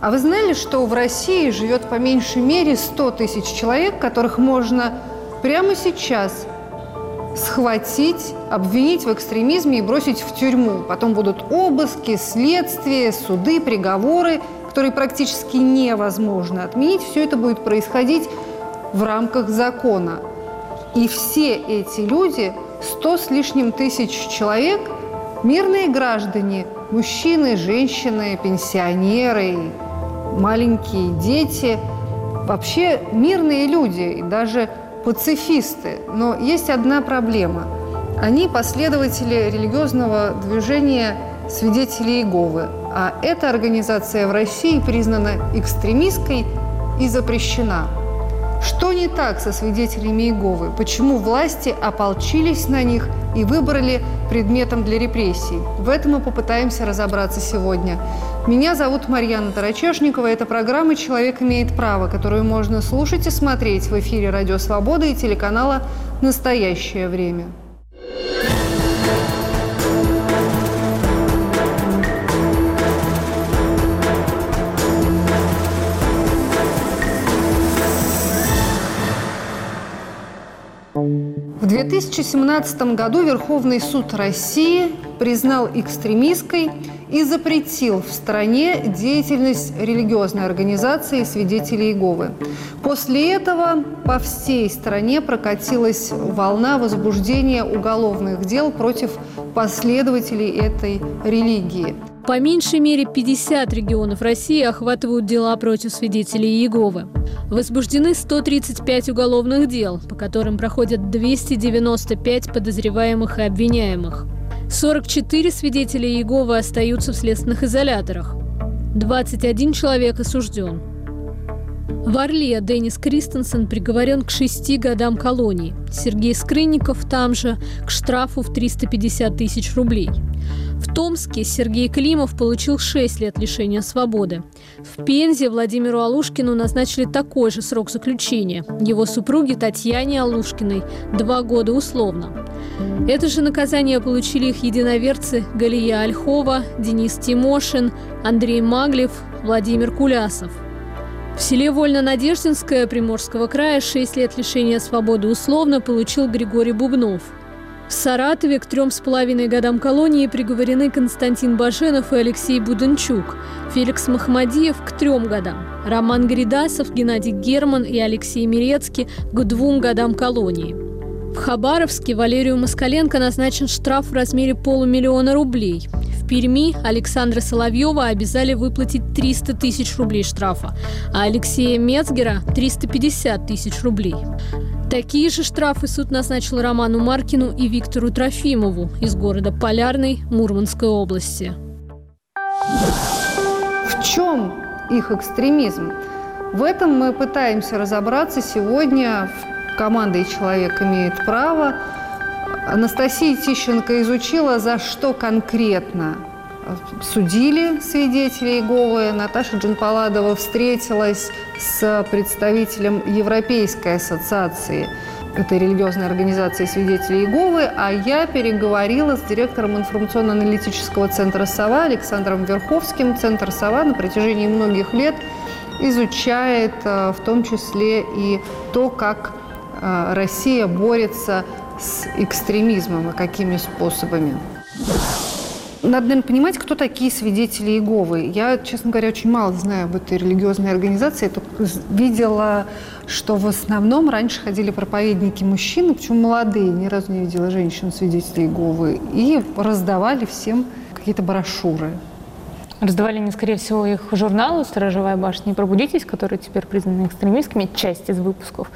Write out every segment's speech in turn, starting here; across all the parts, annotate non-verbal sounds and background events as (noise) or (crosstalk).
А вы знали, что в России живет по меньшей мере 100 тысяч человек, которых можно прямо сейчас схватить, обвинить в экстремизме и бросить в тюрьму. Потом будут обыски, следствия, суды, приговоры, которые практически невозможно отменить. Все это будет происходить в рамках закона. И все эти люди, сто с лишним тысяч человек, мирные граждане, мужчины, женщины, пенсионеры, маленькие дети, вообще мирные люди, и даже пацифисты. Но есть одна проблема. Они последователи религиозного движения свидетелей Иеговы. А эта организация в России признана экстремистской и запрещена. Что не так со свидетелями Иеговы? Почему власти ополчились на них и выбрали предметом для репрессий? В этом мы попытаемся разобраться сегодня. Меня зовут Марьяна Тарачешникова. Это программа «Человек имеет право», которую можно слушать и смотреть в эфире «Радио Свобода» и телеканала «Настоящее время». В 2017 году Верховный суд России признал экстремистской и запретил в стране деятельность религиозной организации свидетелей Иеговы. После этого по всей стране прокатилась волна возбуждения уголовных дел против последователей этой религии. По меньшей мере 50 регионов России охватывают дела против свидетелей Иеговы. Возбуждены 135 уголовных дел, по которым проходят 295 подозреваемых и обвиняемых. 44 свидетеля Иеговы остаются в следственных изоляторах. 21 человек осужден. В Орле Деннис Кристенсен приговорен к шести годам колонии. Сергей Скрынников там же к штрафу в 350 тысяч рублей. В Томске Сергей Климов получил 6 лет лишения свободы. В Пензе Владимиру Алушкину назначили такой же срок заключения. Его супруге Татьяне Алушкиной – два года условно. Это же наказание получили их единоверцы Галия Ольхова, Денис Тимошин, Андрей Маглев, Владимир Кулясов – в селе Вольно-Надеждинское Приморского края 6 лет лишения свободы условно получил Григорий Бубнов. В Саратове к трем с половиной годам колонии приговорены Константин Баженов и Алексей Буденчук, Феликс Махмадиев к трем годам, Роман Гридасов, Геннадий Герман и Алексей Мирецкий к двум годам колонии – в Хабаровске Валерию Москаленко назначен штраф в размере полумиллиона рублей. Перми Александра Соловьева обязали выплатить 300 тысяч рублей штрафа, а Алексея Мецгера – 350 тысяч рублей. Такие же штрафы суд назначил Роману Маркину и Виктору Трофимову из города Полярной Мурманской области. В чем их экстремизм? В этом мы пытаемся разобраться сегодня в командой «Человек имеет право». Анастасия Тищенко изучила, за что конкретно судили свидетелей Иеговы. Наташа Джанпаладова встретилась с представителем Европейской ассоциации этой религиозной организации свидетелей Иеговы, а я переговорила с директором информационно-аналитического центра «Сова» Александром Верховским. Центр «Сова» на протяжении многих лет изучает э, в том числе и то, как а, Россия борется с экстремизмом и какими способами. Надо, наверное, понимать, кто такие свидетели Иеговы. Я, честно говоря, очень мало знаю об этой религиозной организации. Я только видела, что в основном раньше ходили проповедники мужчины, причем молодые, ни разу не видела женщин-свидетелей Иеговы, и раздавали всем какие-то брошюры. Раздавали они, скорее всего, их журналу «Сторожевая башня» и «Пробудитесь», которые теперь признаны экстремистскими, часть из выпусков.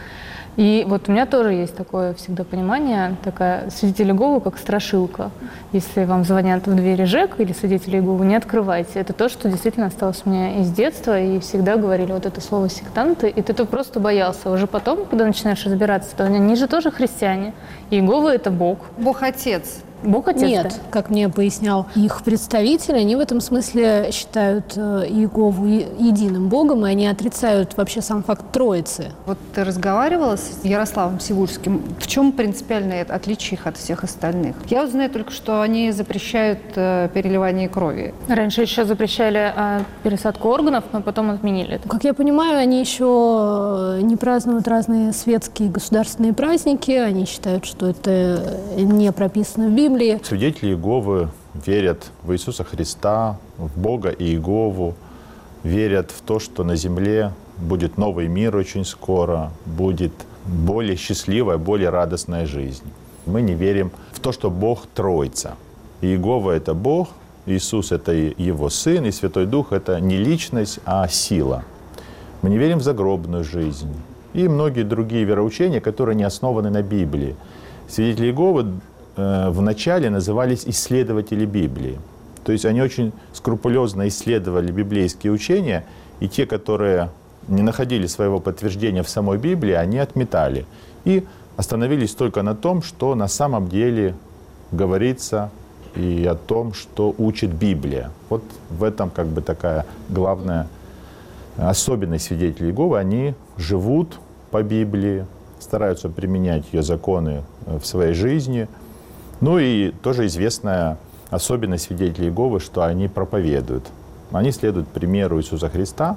И вот у меня тоже есть такое всегда понимание, такая свидетель Иеговы как страшилка. Если вам звонят в двери ЖЭК или свидетели Иеговы, не открывайте. Это то, что действительно осталось у меня из детства, и всегда говорили вот это слово «сектанты», и ты то просто боялся. Уже потом, когда начинаешь разбираться, то они же тоже христиане. Иеговы – это Бог. Бог Отец. Бог отец? Нет, да? как мне пояснял их представители, они в этом смысле считают э, Иегову единым Богом, и они отрицают вообще сам факт Троицы. Вот ты разговаривала с Ярославом Сивульским. В чем принципиальное отличие их от всех остальных? Я вот знаю только, что они запрещают э, переливание крови. Раньше еще запрещали э, пересадку органов, но потом отменили это. Как я понимаю, они еще не празднуют разные светские государственные праздники. Они считают, что это не прописано в Библии Библии. Свидетели Иеговы верят в Иисуса Христа, в Бога и Иегову, верят в то, что на земле будет новый мир очень скоро, будет более счастливая, более радостная жизнь. Мы не верим в то, что Бог Троица. Иегова – это Бог, Иисус – это Его Сын, и Святой Дух – это не личность, а сила. Мы не верим в загробную жизнь и многие другие вероучения, которые не основаны на Библии. Свидетели Иеговы вначале назывались исследователи Библии. То есть они очень скрупулезно исследовали библейские учения, и те, которые не находили своего подтверждения в самой Библии, они отметали. И остановились только на том, что на самом деле говорится и о том, что учит Библия. Вот в этом как бы такая главная особенность свидетелей Иеговы. Они живут по Библии, стараются применять ее законы э, в своей жизни – ну и тоже известная особенность свидетелей Иеговы, что они проповедуют. Они следуют примеру Иисуса Христа,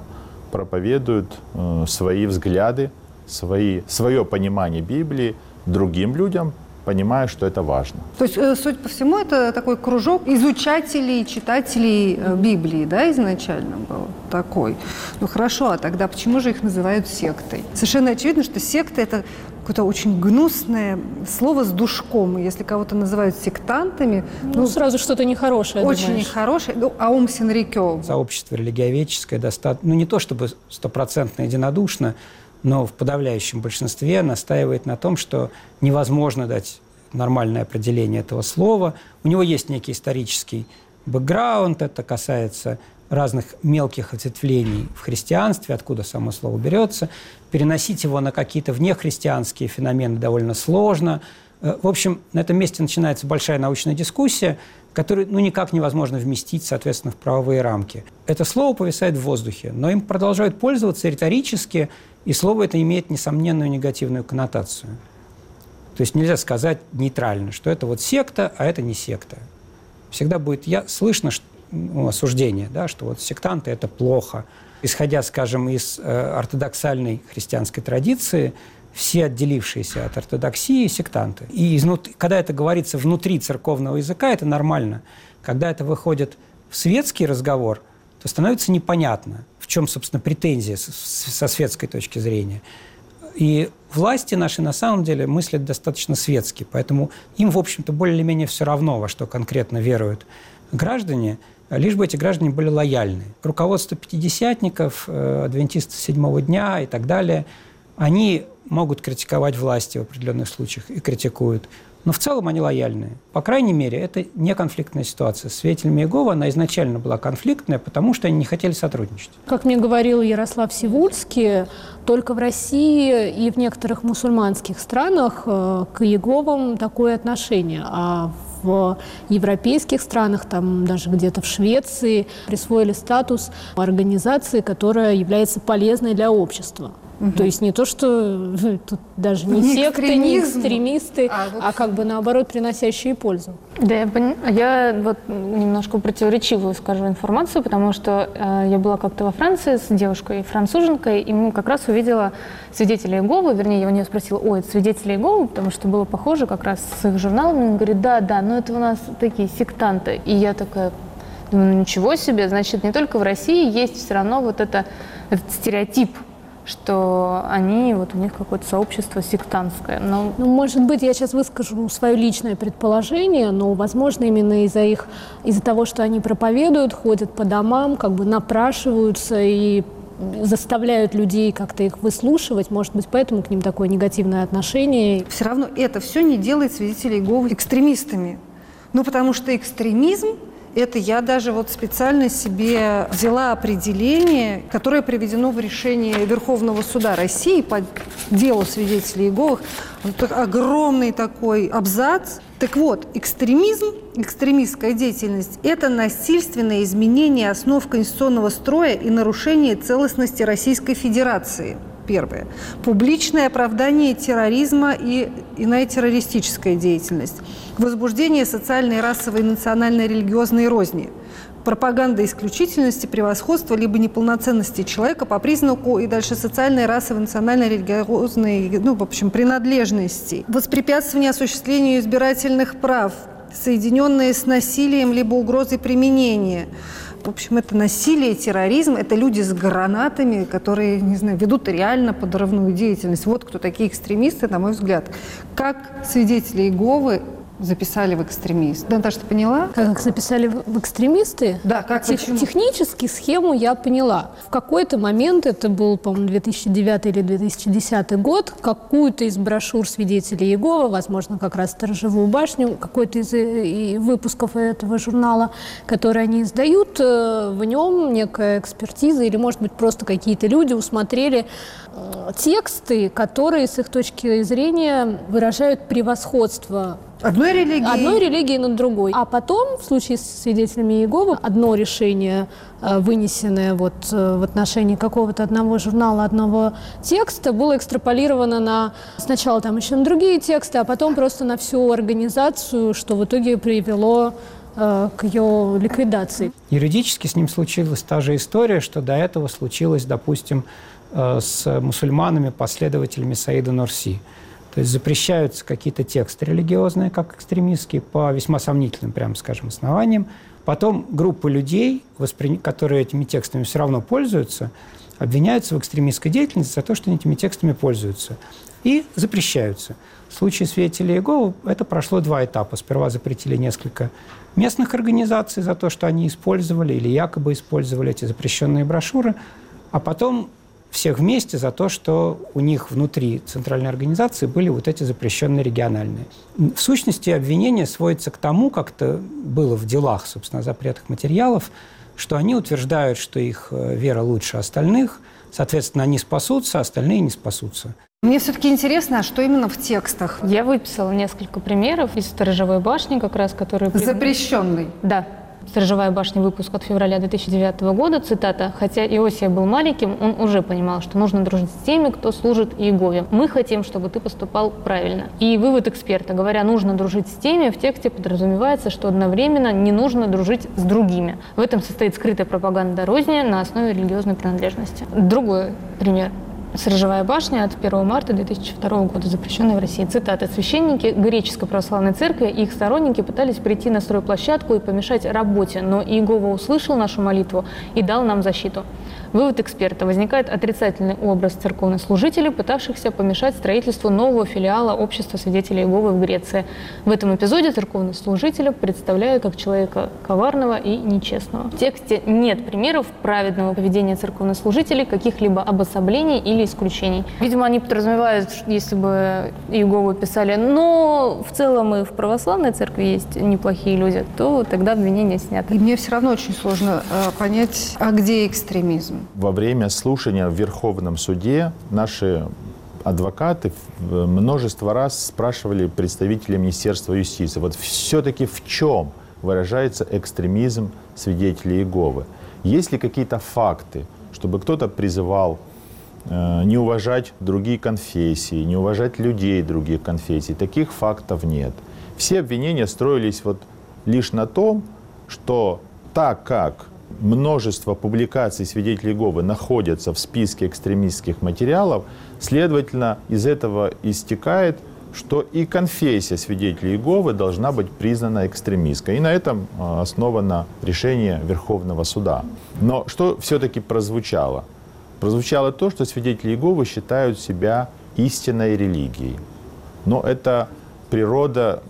проповедуют э, свои взгляды, свои, свое понимание Библии другим людям, понимая, что это важно. То есть, э, судя по всему, это такой кружок изучателей, читателей э, Библии, да, изначально был такой. Ну хорошо, а тогда почему же их называют сектой? Совершенно очевидно, что секта – это какое-то очень гнусное слово с душком. И если кого-то называют сектантами... Ну, ну сразу что-то нехорошее, Очень думаешь. нехорошее. Ну, аум синрикё. Сообщество религиоведческое достаточно... Ну, не то чтобы стопроцентно единодушно, но в подавляющем большинстве настаивает на том, что невозможно дать нормальное определение этого слова. У него есть некий исторический бэкграунд, это касается разных мелких ответвлений в христианстве, откуда само слово берется. Переносить его на какие-то внехристианские феномены довольно сложно. Э, в общем, на этом месте начинается большая научная дискуссия, которую ну, никак невозможно вместить, соответственно, в правовые рамки. Это слово повисает в воздухе, но им продолжают пользоваться риторически, и слово это имеет несомненную негативную коннотацию. То есть нельзя сказать нейтрально, что это вот секта, а это не секта. Всегда будет я, слышно, что ну, осуждение, да, что вот сектанты – это плохо. Исходя, скажем, из э, ортодоксальной христианской традиции, все отделившиеся от ортодоксии – сектанты. И изнут... когда это говорится внутри церковного языка, это нормально. Когда это выходит в светский разговор, то становится непонятно, чем, собственно, претензия со светской точки зрения. И власти наши на самом деле мыслят достаточно светски, поэтому им, в общем-то, более или менее все равно, во что конкретно веруют граждане – лишь бы эти граждане были лояльны. Руководство пятидесятников, э, адвентистов седьмого дня и так далее, они могут критиковать власти в определенных случаях и критикуют, но в целом они лояльны. По крайней мере, это не конфликтная ситуация. С свидетелями Иеговы она изначально была конфликтная, потому что они не хотели сотрудничать. Как мне говорил Ярослав Сивульский, только в России и в некоторых мусульманских странах э, к Иеговам такое отношение, а в европейских странах, там даже где-то в Швеции, присвоили статус организации, которая является полезной для общества. Угу. То есть не то, что тут даже не, не секты, не экстремисты, а, вот... а как бы наоборот приносящие пользу. Да, я, пон... я вот немножко противоречивую скажу информацию, потому что э, я была как-то во Франции с девушкой француженкой, и мы как раз увидела свидетелей Иеговы, вернее, я у нее спросила, ой, это свидетели Иеговы, потому что было похоже как раз с их журналами. Он говорит, да, да, но это у нас такие сектанты. И я такая, думаю, ну ничего себе, значит, не только в России есть все равно вот это, этот стереотип что они, вот у них какое-то сообщество сектантское. Но... Ну, может быть, я сейчас выскажу свое личное предположение, но, возможно, именно из-за их, из-за того, что они проповедуют, ходят по домам, как бы напрашиваются и заставляют людей как-то их выслушивать, может быть, поэтому к ним такое негативное отношение. Все равно это все не делает свидетелей Иеговы экстремистами. Ну, потому что экстремизм Это я даже вот специально себе взяла определение, которое приведено в решении Верховного суда России по делу свидетелей Иеговых. Огромный такой абзац. Так вот, экстремизм, экстремистская деятельность – это насильственное изменение основ конституционного строя и нарушение целостности Российской Федерации – Первое. Публичное оправдание терроризма и иная террористическая деятельность. Возбуждение социальной, расовой, национальной, религиозной розни. Пропаганда исключительности, превосходства либо неполноценности человека по признаку и дальше социальной, расовой, национальной, религиозной, ну, в общем, принадлежности. Воспрепятствование осуществлению избирательных прав, соединенные с насилием либо угрозой применения – в общем, это насилие, терроризм, это люди с гранатами, которые, не знаю, ведут реально подрывную деятельность. Вот кто такие экстремисты, на мой взгляд. Как свидетели Иеговы записали в экстремист. Наташа, ты поняла? Как их записали в экстремисты? Да, как Тех, Технически схему я поняла. В какой-то момент, это был, по-моему, 2009 или 2010 год, какую-то из брошюр свидетелей Иеговы, возможно, как раз «Сторожевую башню», какой-то из э, выпусков этого журнала, который они издают, э, в нем некая экспертиза или, может быть, просто какие-то люди усмотрели э, тексты, которые, с их точки зрения, выражают превосходство Одной религии? Одной религии над другой. А потом, в случае с свидетелями Иеговы, одно решение, э, вынесенное вот э, в отношении какого-то одного журнала, одного текста, было экстраполировано на сначала там еще на другие тексты, а потом просто на всю организацию, что в итоге привело э, к ее ликвидации. Юридически с ним случилась та же история, что до этого случилось, допустим, с мусульманами, последователями Саида Нурси. То есть запрещаются какие-то тексты религиозные, как экстремистские, по весьма сомнительным, прямо скажем, основаниям. Потом группы людей, воспри... которые этими текстами все равно пользуются, обвиняются в экстремистской деятельности за то, что они этими текстами пользуются. И запрещаются. В случае свидетелей Иеговы это прошло два этапа. Сперва запретили несколько местных организаций за то, что они использовали или якобы использовали эти запрещенные брошюры, а потом всех вместе за то, что у них внутри центральной организации были вот эти запрещенные региональные. В сущности, обвинение сводится к тому, как это было в делах, собственно, запретных материалов, что они утверждают, что их э, вера лучше остальных, соответственно, они спасутся, а остальные не спасутся. Мне все-таки интересно, а что именно в текстах? Я выписала несколько примеров из «Сторожевой башни», как раз, которые... Запрещенный? Да. «Сторожевая башня», выпуск от февраля 2009 года, цитата, «Хотя Иосия был маленьким, он уже понимал, что нужно дружить с теми, кто служит Иегове. Мы хотим, чтобы ты поступал правильно». И вывод эксперта, говоря «нужно дружить с теми», в тексте подразумевается, что одновременно не нужно дружить с другими. В этом состоит скрытая пропаганда розни на основе религиозной принадлежности. Другой пример. Сторожевая башня от 1 марта 2002 года, запрещенная в России. Цитата. «Священники греческой православной церкви и их сторонники пытались прийти на стройплощадку и помешать работе, но Иегова услышал нашу молитву и дал нам защиту. Вывод эксперта. Возникает отрицательный образ церковнослужителей, пытавшихся помешать строительству нового филиала Общества свидетелей Иеговы в Греции. В этом эпизоде церковнослужителя представляют как человека коварного и нечестного. В тексте нет примеров праведного поведения церковнослужителей, каких-либо обособлений или исключений. Видимо, они подразумевают, если бы Иегову писали, но в целом и в православной церкви есть неплохие люди, то тогда обвинение снято. И мне все равно очень сложно э, понять, а где экстремизм? Во время слушания в Верховном суде наши адвокаты множество раз спрашивали представителей Министерства юстиции, вот все-таки в чем выражается экстремизм свидетелей Иеговы? Есть ли какие-то факты, чтобы кто-то призывал э, не уважать другие конфессии, не уважать людей других конфессий? Таких фактов нет. Все обвинения строились вот лишь на том, что так как множество публикаций свидетелей Иеговы находятся в списке экстремистских материалов, следовательно, из этого истекает, что и конфессия свидетелей Иеговы должна быть признана экстремистской. И на этом а, основано решение Верховного суда. Но что все-таки прозвучало? Прозвучало то, что свидетели Иеговы считают себя истинной религией. Но это природа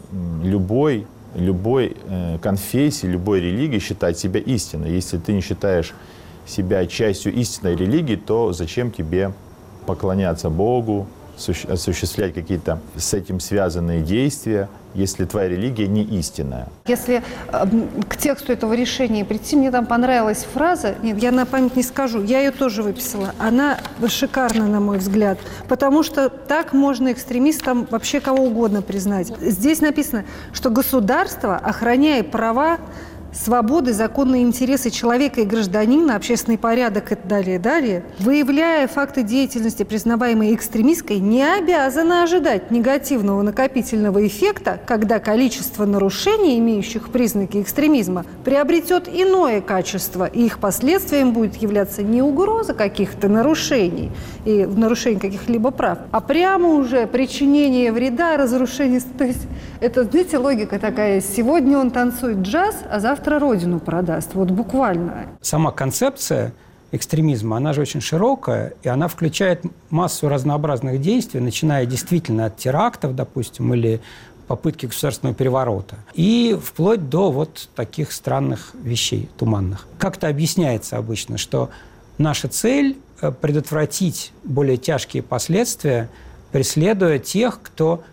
любой любой э, конфессии, любой религии считать себя истиной. Если ты не считаешь себя частью истинной религии, то зачем тебе поклоняться Богу, осуществлять какие-то с этим связанные действия, если твоя религия не истинная. Если э, к тексту этого решения прийти, мне там понравилась фраза, нет, я на память не скажу, я ее тоже выписала, она шикарна, на мой взгляд, потому что так можно экстремистам вообще кого угодно признать. Здесь написано, что государство, охраняя права свободы, законные интересы человека и гражданина, общественный порядок и далее, далее, выявляя факты деятельности, признаваемой экстремистской, не обязана ожидать негативного накопительного эффекта, когда количество нарушений, имеющих признаки экстремизма, приобретет иное качество, и их последствием будет являться не угроза каких-то нарушений и нарушение каких-либо прав, а прямо уже причинение вреда, разрушение. То есть это, знаете, логика такая. Сегодня он танцует джаз, а завтра родину продаст. Вот буквально. Сама концепция экстремизма, она же очень широкая, и она включает массу разнообразных действий, начиная действительно от терактов, допустим, или попытки государственного переворота. И вплоть до вот таких странных вещей, туманных. Как это объясняется обычно, что наша цель э, предотвратить более тяжкие последствия, преследуя тех, кто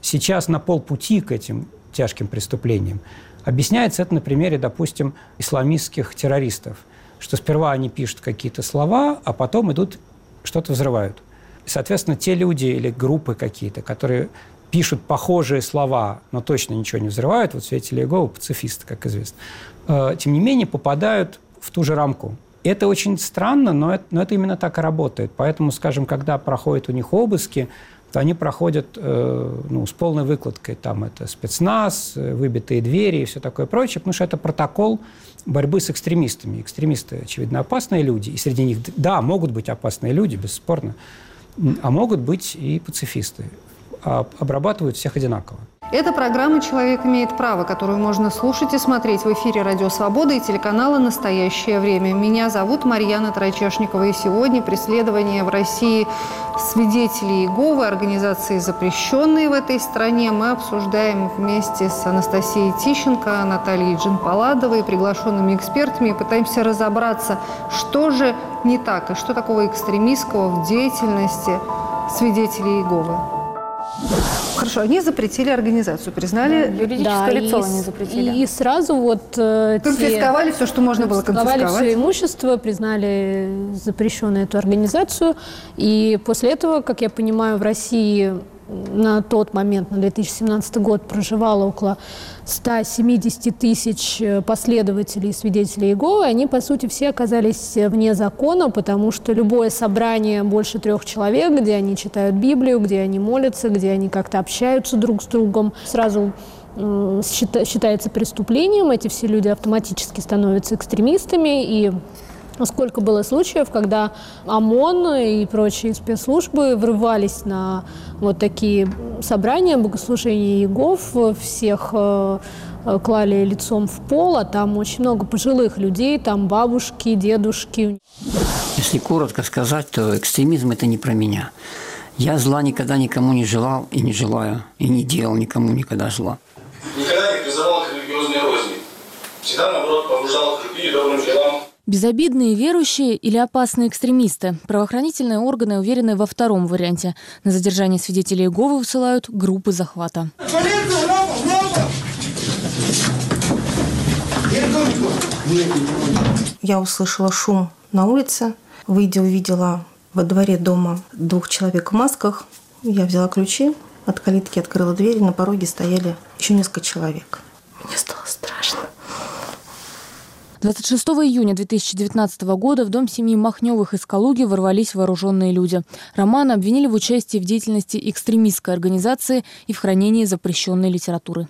сейчас на полпути к этим тяжким преступлениям. Объясняется это на примере, допустим, исламистских террористов, что сперва они пишут какие-то слова, а потом идут, что-то взрывают. И, соответственно, те люди или группы какие-то, которые пишут похожие слова, но точно ничего не взрывают, вот свидетели Иеговы пацифисты, как известно, э, тем не менее попадают в ту же рамку. Это очень странно, но это, но это именно так и работает. Поэтому, скажем, когда проходят у них обыски, то они проходят э, ну, с полной выкладкой. Там это спецназ, э, выбитые двери и все такое прочее, потому что это протокол борьбы с экстремистами. Экстремисты, очевидно, опасные люди. И среди них, да, могут быть опасные люди, бесспорно, а могут быть и пацифисты. А обрабатывают всех одинаково. Это программа «Человек имеет право», которую можно слушать и смотреть в эфире «Радио Свобода» и телеканала «Настоящее время». Меня зовут Марьяна Трачешникова, и сегодня преследование в России свидетелей Иеговы, организации, запрещенные в этой стране, мы обсуждаем вместе с Анастасией Тищенко, Натальей Джинпаладовой, приглашенными экспертами, и пытаемся разобраться, что же не так и что такого экстремистского в деятельности свидетелей Иеговы. Хорошо, они запретили организацию, признали да, юридическое да, лицо и, они запретили. И сразу вот э, конфисковали те, все, что можно было конфисковать. все имущество, признали запрещенную эту организацию. И после этого, как я понимаю, в России на тот момент, на 2017 год, проживало около 170 тысяч э, последователей и свидетелей Иеговы. Они, по сути, все оказались вне закона, потому что любое собрание больше трех человек, где они читают Библию, где они молятся, где они как-то общаются друг с другом, сразу считается преступлением, эти все люди автоматически становятся экстремистами, и Сколько было случаев, когда ОМОН и прочие спецслужбы врывались на вот такие собрания, богослужения Егов, всех э, э, клали лицом в пол, а там очень много пожилых людей, там бабушки, дедушки. Если коротко сказать, то экстремизм – это не про меня. Я зла никогда никому не желал и не желаю, и не делал никому никогда зла. Никогда не призывал к религиозной розни. Всегда, наоборот, Безобидные верующие или опасные экстремисты? Правоохранительные органы уверены во втором варианте. На задержание свидетелей Иеговы высылают группы захвата. Я услышала шум на улице. Выйдя, увидела во дворе дома двух человек в масках. Я взяла ключи, от калитки открыла дверь, на пороге стояли еще несколько человек. Мне стало. 26 июня 2019 года в дом семьи Махневых из Калуги ворвались вооруженные люди. Романа обвинили в участии в деятельности экстремистской организации и в хранении запрещенной литературы.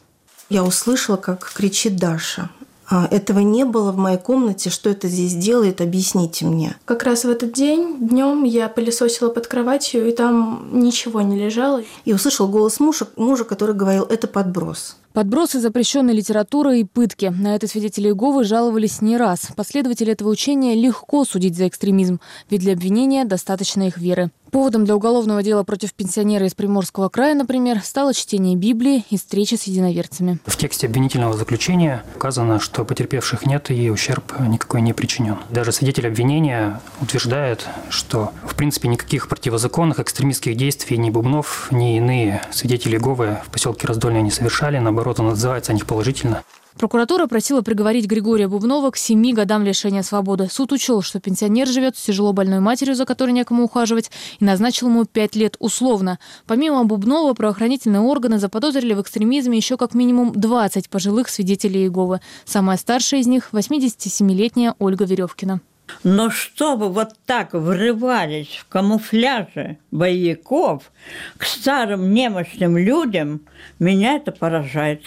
Я услышала, как кричит Даша. А, этого не было в моей комнате. Что это здесь делает? Объясните мне. Как раз в этот день днем я пылесосила под кроватью, и там ничего не лежало. И услышал голос мужа, мужа, который говорил, это подброс. Подбросы запрещенной литературы и пытки. На это свидетели Иеговы жаловались не раз. Последователи этого учения легко судить за экстремизм, ведь для обвинения достаточно их веры. Поводом для уголовного дела против пенсионера из Приморского края, например, стало чтение Библии и встреча с единоверцами. В тексте обвинительного заключения указано, что потерпевших нет и ущерб никакой не причинен. Даже свидетель обвинения утверждает, что в принципе никаких противозаконных экстремистских действий ни Бубнов, ни иные свидетели Говы в поселке Раздольное не совершали. Наоборот, он отзывается о них положительно. Прокуратура просила приговорить Григория Бубнова к семи годам лишения свободы. Суд учел, что пенсионер живет с тяжело больной матерью, за которой некому ухаживать, и назначил ему пять лет условно. Помимо Бубнова, правоохранительные органы заподозрили в экстремизме еще как минимум 20 пожилых свидетелей Иеговы. Самая старшая из них – 87-летняя Ольга Веревкина. Но чтобы вот так врывались в камуфляже боевиков к старым немощным людям, меня это поражает.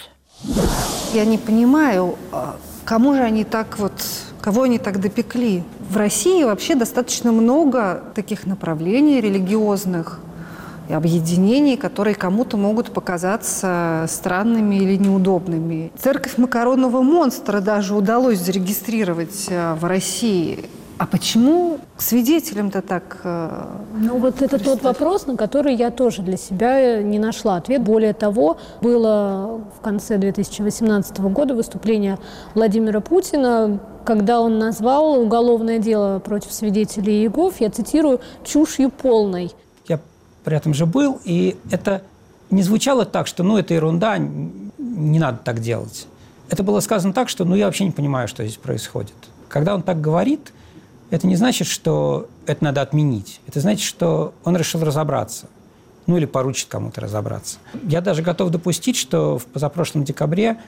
Я не понимаю, а кому же они так вот, кого они так допекли? В России вообще достаточно много таких направлений религиозных и объединений, которые кому-то могут показаться странными или неудобными. Церковь макаронного монстра даже удалось зарегистрировать а, в России. А почему свидетелям-то так... Э, ну вот это тот вопрос, на который я тоже для себя не нашла ответ. Более того, было в конце 2018 года выступление Владимира Путина, когда он назвал уголовное дело против свидетелей Иегов, я цитирую, «чушью полной». Я при этом же был, и это не звучало так, что ну это ерунда, не надо так делать. Это было сказано так, что ну я вообще не понимаю, что здесь происходит. Когда он так говорит, это не значит, что это надо отменить. Это значит, что он решил разобраться. Ну или поручит кому-то разобраться. Я даже готов допустить, что в позапрошлом декабре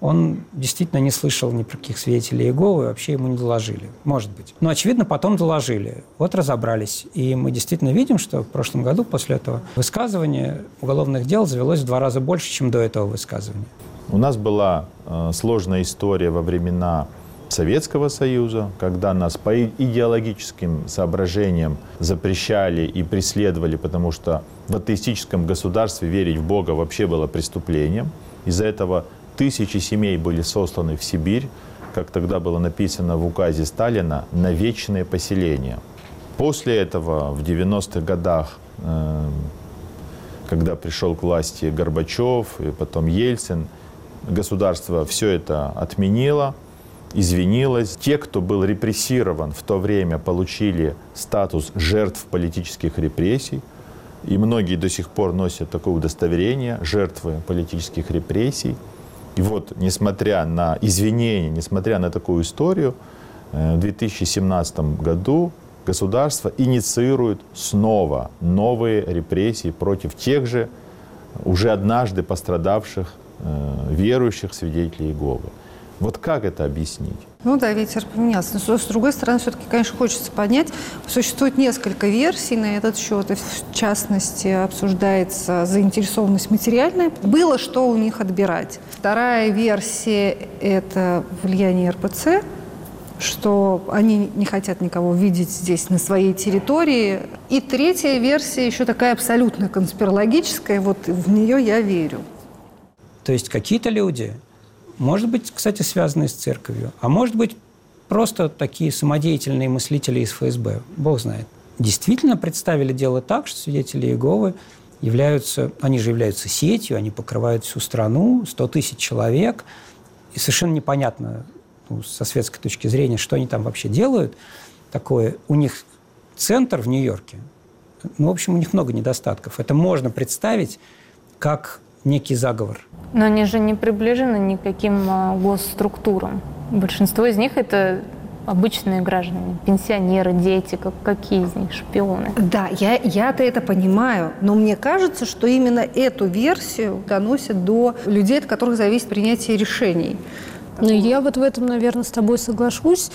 он действительно не слышал ни про каких свидетелей Иеговы, вообще ему не доложили. Может быть. Но, очевидно, потом доложили. Вот разобрались. И мы действительно видим, что в прошлом году после этого высказывания уголовных дел завелось в два раза больше, чем до этого высказывания. У нас была э, сложная история во времена Советского Союза, когда нас по идеологическим соображениям запрещали и преследовали, потому что в атеистическом государстве верить в Бога вообще было преступлением. Из-за этого тысячи семей были сосланы в Сибирь, как тогда было написано в указе Сталина, на вечное поселение. После этого, в 90-х годах, э, когда пришел к власти Горбачев и потом Ельцин, государство все это отменило – извинилась. Те, кто был репрессирован в то время, получили статус жертв политических репрессий. И многие до сих пор носят такое удостоверение жертвы политических репрессий. И вот, несмотря на извинения, несмотря на такую историю, э, в 2017 году государство инициирует снова новые репрессии против тех же уже однажды пострадавших э, верующих свидетелей Иеговы. Вот как это объяснить? Ну да, ветер поменялся. Но с другой стороны, все-таки, конечно, хочется поднять. Существует несколько версий на этот счет. И в частности, обсуждается заинтересованность материальная. Было что у них отбирать. Вторая версия – это влияние РПЦ, что они не хотят никого видеть здесь, на своей территории. И третья версия еще такая абсолютно конспирологическая, вот в нее я верю. То есть какие-то люди может быть, кстати, связанные с церковью. А может быть, просто такие самодеятельные мыслители из ФСБ. Бог знает. Действительно представили дело так, что свидетели Иеговы являются, они же являются сетью, они покрывают всю страну, 100 тысяч человек. И совершенно непонятно ну, со светской точки зрения, что они там вообще делают. Такое, у них центр в Нью-Йорке. Ну, в общем, у них много недостатков. Это можно представить как некий заговор. Но они же не приближены никаким а, госструктурам. Большинство из них это обычные граждане, пенсионеры, дети, как, какие из них шпионы? Да, я, я-то это понимаю, но мне кажется, что именно эту версию доносят до людей, от которых зависит принятие решений. Ну, я вот в этом, наверное, с тобой соглашусь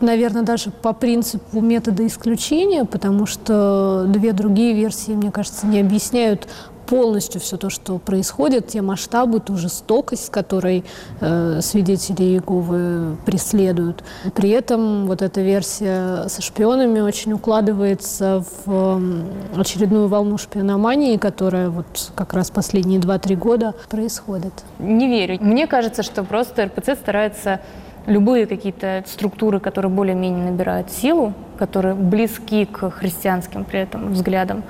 наверное, даже по принципу метода исключения, потому что две другие версии, мне кажется, не объясняют полностью все то, что происходит, те масштабы, ту жестокость, с которой э, свидетели Иеговы преследуют. При этом вот эта версия со шпионами очень укладывается в очередную волну шпиономании, которая вот как раз последние 2-3 года происходит. Не верю. Мне кажется, что просто РПЦ старается любые какие-то структуры, которые более-менее набирают силу, которые близки к христианским при этом взглядам,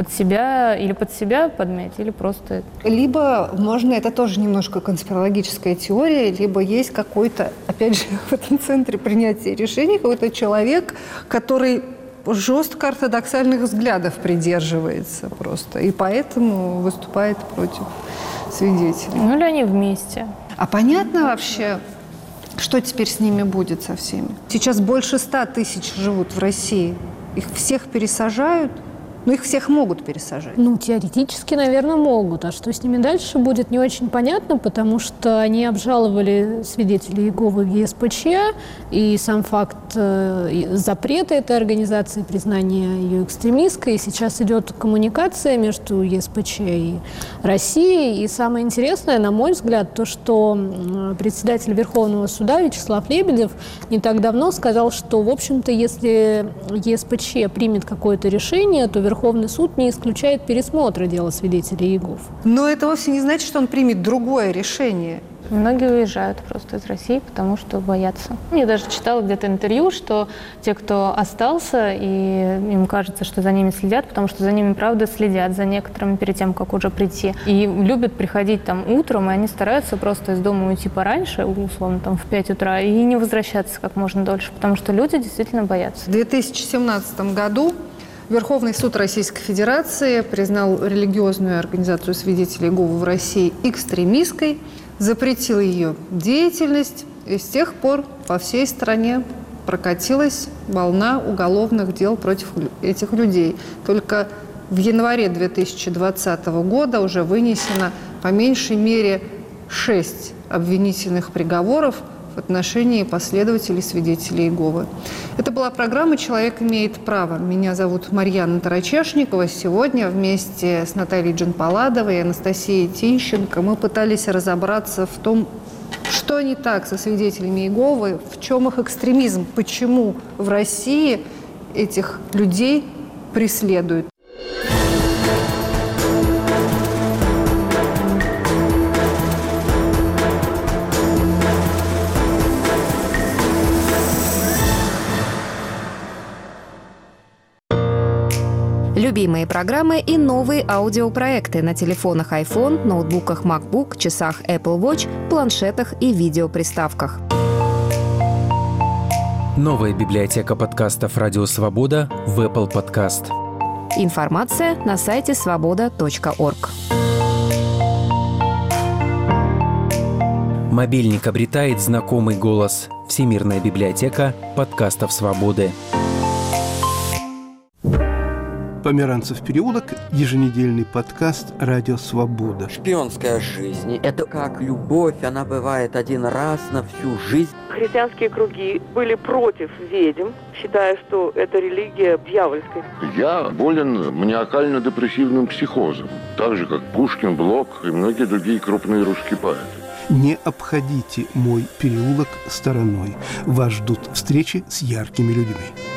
под себя или под себя подмять, или просто... Либо можно, это тоже немножко конспирологическая теория, либо есть какой-то, опять же, (laughs) в этом центре принятия решений какой-то человек, который жестко ортодоксальных взглядов придерживается просто, и поэтому выступает против свидетелей. Ну или они вместе. А понятно вообще, что теперь с ними будет со всеми? Сейчас больше ста тысяч живут в России. Их всех пересажают – ну, их всех могут пересажать. Ну, теоретически, наверное, могут. А что с ними дальше будет, не очень понятно, потому что они обжаловали свидетелей Иеговы в ЕСПЧ, и сам факт э, запрета этой организации, признания ее экстремистской, и сейчас идет коммуникация между ЕСПЧ и Россией. И самое интересное, на мой взгляд, то, что председатель Верховного суда Вячеслав Лебедев не так давно сказал, что, в общем-то, если ЕСПЧ примет какое-то решение, то Верховный суд не исключает пересмотра дела свидетелей Иегов. Но это вовсе не значит, что он примет другое решение. Многие уезжают просто из России, потому что боятся. Я даже читала где-то интервью, что те, кто остался, и им кажется, что за ними следят, потому что за ними, правда, следят, за некоторыми перед тем, как уже прийти. И любят приходить там утром, и они стараются просто из дома уйти пораньше, условно, там в 5 утра, и не возвращаться как можно дольше, потому что люди действительно боятся. В 2017 году Верховный суд Российской Федерации признал религиозную организацию свидетелей Иеговы в России экстремистской, запретил ее деятельность, и с тех пор по всей стране прокатилась волна уголовных дел против этих людей. Только в январе 2020 года уже вынесено по меньшей мере шесть обвинительных приговоров отношении последователей свидетелей Иеговы. Это была программа «Человек имеет право». Меня зовут Марьяна Тарачешникова. Сегодня вместе с Натальей Джанпаладовой и Анастасией Тинщенко мы пытались разобраться в том, что не так со свидетелями Иеговы, в чем их экстремизм, почему в России этих людей преследуют. Любимые программы и новые аудиопроекты на телефонах iPhone, ноутбуках MacBook, часах Apple Watch, планшетах и видеоприставках. Новая библиотека подкастов «Радио Свобода» в Apple Podcast. Информация на сайте свобода.орг. Мобильник обретает знакомый голос. Всемирная библиотека подкастов «Свободы». Померанцев переулок, еженедельный подкаст «Радио Свобода». Шпионская жизнь – это как любовь, она бывает один раз на всю жизнь. Христианские круги были против ведьм, считая, что это религия дьявольская. Я болен маниакально-депрессивным психозом, так же, как Пушкин, Блок и многие другие крупные русские поэты. Не обходите мой переулок стороной. Вас ждут встречи с яркими людьми.